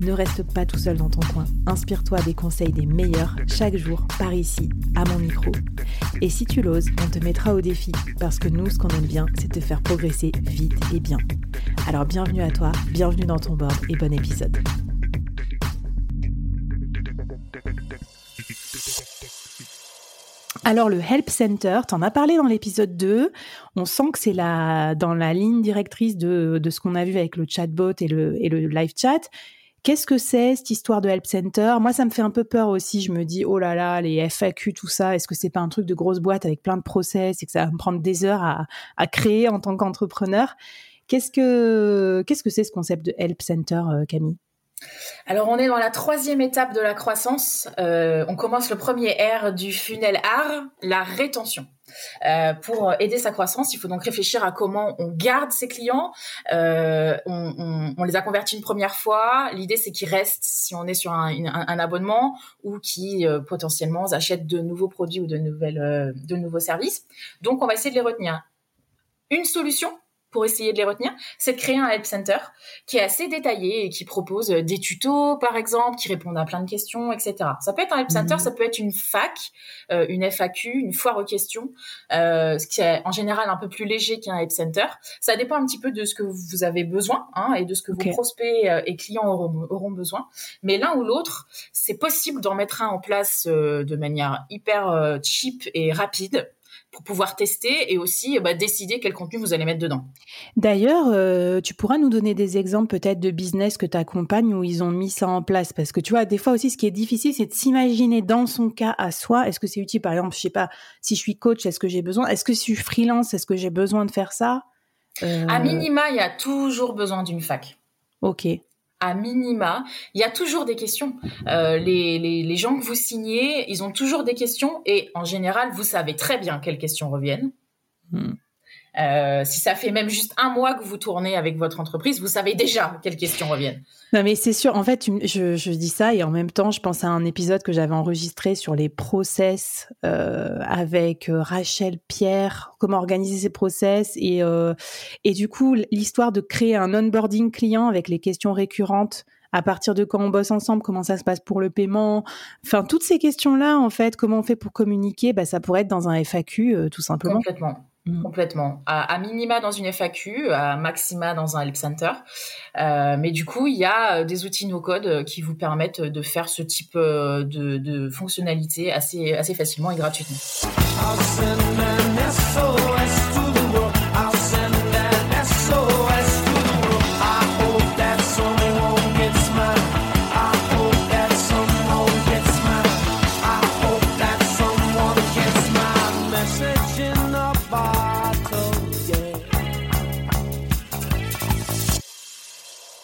Ne reste pas tout seul dans ton coin. Inspire-toi des conseils des meilleurs chaque jour par ici, à mon micro. Et si tu l'oses, on te mettra au défi parce que nous, ce qu'on aime bien, c'est te faire progresser vite et bien. Alors bienvenue à toi, bienvenue dans ton board et bon épisode. Alors le Help Center, t'en as parlé dans l'épisode 2. On sent que c'est dans la ligne directrice de, ce qu'on a vu avec le chatbot et le live chat. Qu'est-ce que c'est cette histoire de Help Center? Moi, ça me fait un peu peur aussi. Je me dis, oh là là, les FAQ, tout ça, est-ce que c'est pas un truc de grosse boîte avec plein de process et que ça va me prendre des heures à, créer en tant qu'entrepreneur? Qu'est-ce que qu'est-ce que c'est ce concept de Help Center, euh, Camille? Alors on est dans la troisième étape de la croissance. Euh, on commence le premier R du funnel R, la rétention. Euh, pour aider sa croissance, il faut donc réfléchir à comment on garde ses clients. Euh, on, les a convertis une première fois. L'idée, c'est qu'ils restent si on est sur un abonnement ou qui euh, potentiellement achètent de nouveaux produits ou de nouvelles, euh, de nouveaux services. Donc, on va essayer de les retenir. Une solution, pour essayer de les retenir, c'est de créer un help center qui est assez détaillé et qui propose euh, des tutos, par exemple, qui répondent à plein de questions, etc. Ça peut être un help center, mmh. ça peut être une fac, euh, une FAQ, une foire aux questions, euh, ce qui est en général un peu plus léger qu'un help center. Ça dépend un petit peu de ce que vous avez besoin hein, et de ce que okay. vos prospects euh, et clients auront, auront besoin. Mais l'un ou l'autre, c'est possible d'en mettre un en place euh, de manière hyper cheap et rapide pour pouvoir tester et aussi bah, décider quel contenu vous allez mettre dedans. D'ailleurs, euh, tu pourras nous donner des exemples peut-être de business que tu accompagnes où ils ont mis ça en place parce que tu vois, des fois aussi, ce qui est difficile, c'est de s'imaginer dans son cas à soi. Est-ce que c'est utile, par exemple, je sais pas, si je suis coach, est-ce que j'ai besoin Est-ce que si je suis freelance, est-ce que j'ai besoin de faire ça? Euh... À minima, il y a toujours besoin d'une fac. Ok à minima, il y a toujours des questions. Euh, les, les, les, gens que vous signez, ils ont toujours des questions et en général, vous savez très bien quelles questions reviennent. Hmm. Euh, si ça fait même juste un mois que vous tournez avec votre entreprise, vous savez déjà quelles questions reviennent. Non, mais c'est sûr. En fait, je, je, dis ça et en même temps, je pense à un épisode que j'avais enregistré sur les process euh, avec euh, Rachel Pierre, comment organiser ses process et euh, et du coup l'histoire de créer un onboarding client avec les questions récurrentes. À partir de quand on bosse ensemble, comment ça se passe pour le paiement, enfin toutes ces questions-là en fait, comment on fait pour communiquer, bah, ça pourrait être dans un FAQ euh, tout simplement. Complètement. Mmh. Complètement. À, à, minima dans une FAQ, à maxima dans un help center. Euh, mais du coup, il y a euh, des outils no-code euh, qui vous permettent de faire ce type de, de fonctionnalité assez, assez facilement et gratuitement.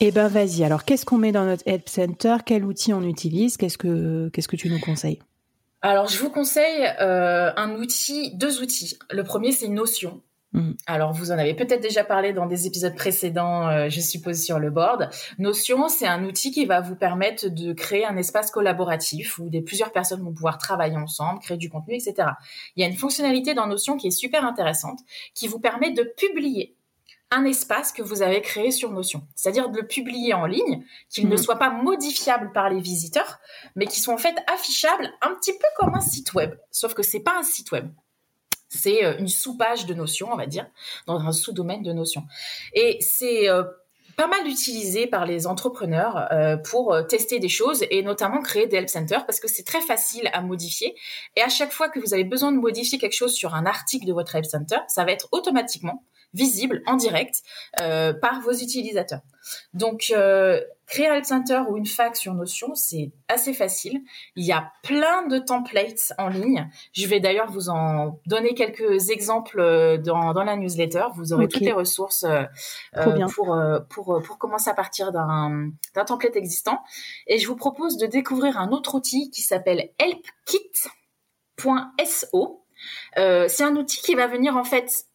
Eh ben vas-y. Alors qu'est-ce qu'on met dans notre Help Center? Quel outil on utilise? Qu'est-ce que qu'est-ce que tu nous conseilles? Alors je vous conseille euh, un outil, deux outils. Le premier c'est Notion. Mmh. Alors, vous en avez peut-être déjà parlé dans des épisodes précédents, euh, je suppose, sur le board. Notion, c'est un outil qui va vous permettre de créer un espace collaboratif où des, plusieurs personnes vont pouvoir travailler ensemble, créer du contenu, etc. Il y a une fonctionnalité dans Notion qui est super intéressante, qui vous permet de publier un espace que vous avez créé sur Notion. C'est-à-dire de le publier en ligne, qu'il mmh. ne soit pas modifiable par les visiteurs, mais qui soit en fait affichable un petit peu comme un site web. Sauf que c'est pas un site web. C'est euh, une sous-page de Notion, on va dire, dans un sous-domaine de Notion. Et c'est euh, pas mal utilisé par les entrepreneurs euh, pour tester des choses et notamment créer des help centers parce que c'est très facile à modifier. Et à chaque fois que vous avez besoin de modifier quelque chose sur un article de votre help center, ça va être automatiquement visible en direct par vos utilisateurs. Donc, euh, créer un help center ou une fac sur Notion, c'est assez facile. Il y a plein de templates en ligne. Je vais d'ailleurs vous en donner quelques exemples euh, dans, la newsletter. Vous aurez toutes les ressources euh, pour, pour, pour commencer à partir d'un template existant. Et je vous propose de découvrir un autre outil qui s'appelle helpkit.so. c'est un outil qui va venir en fait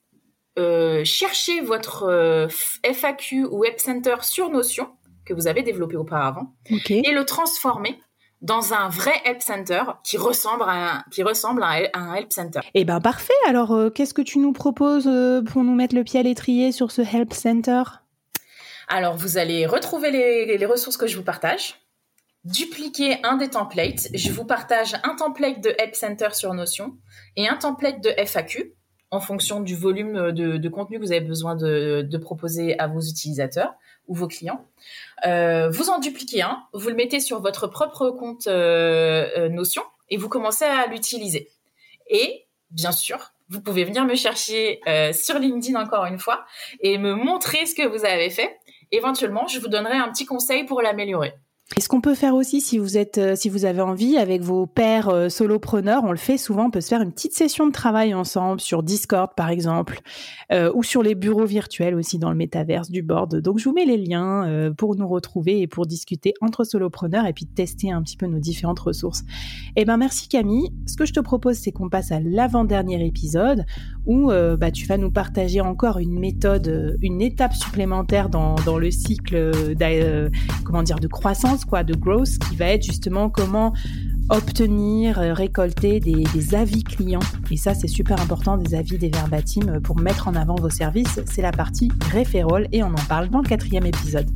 euh, chercher votre euh, FAQ ou Web Center sur Notion que vous avez développé auparavant et le transformer dans un vrai Help Center qui ressemble à un, qui ressemble à un Help Center. Eh ben parfait. Alors euh, qu'est-ce que tu nous proposes pour nous mettre le pied à l'étrier sur ce Help Center? Alors vous allez retrouver les, les ressources que je vous partage dupliquer un des templates. Je vous partage un template de Help Center sur Notion et un template de FAQ en fonction du volume de, contenu que vous avez besoin de, proposer à vos utilisateurs ou vos clients. Euh, vous en dupliquez un, vous le mettez sur votre propre compte euh, euh, Notion et vous commencez à l'utiliser. Et bien sûr, vous pouvez venir me chercher sur LinkedIn encore une fois et me montrer ce que vous avez fait. Éventuellement, je vous donnerai un petit conseil pour l'améliorer. Et ce qu'on peut faire aussi, si vous êtes, euh, avez envie, avec vos pairs euh, solopreneurs, on le fait souvent, on peut se faire une petite session de travail ensemble sur Discord, par exemple, euh, ou sur les bureaux virtuels aussi dans le métaverse du board. Donc, je vous mets les liens pour nous retrouver et pour discuter entre solopreneurs et puis tester un petit peu nos différentes ressources. Eh ben, merci Camille. Ce que je te propose, c'est qu'on passe à l'avant-dernier épisode où bah, tu vas nous partager encore une méthode, une étape supplémentaire dans, dans le cycle, comment dire, de croissance quoi, de growth, qui va être justement comment obtenir, euh, récolter des, avis clients. Et ça, c'est super important, des avis, des verbatims pour mettre en avant vos services. C'est la partie referral et on en parle dans le quatrième épisode.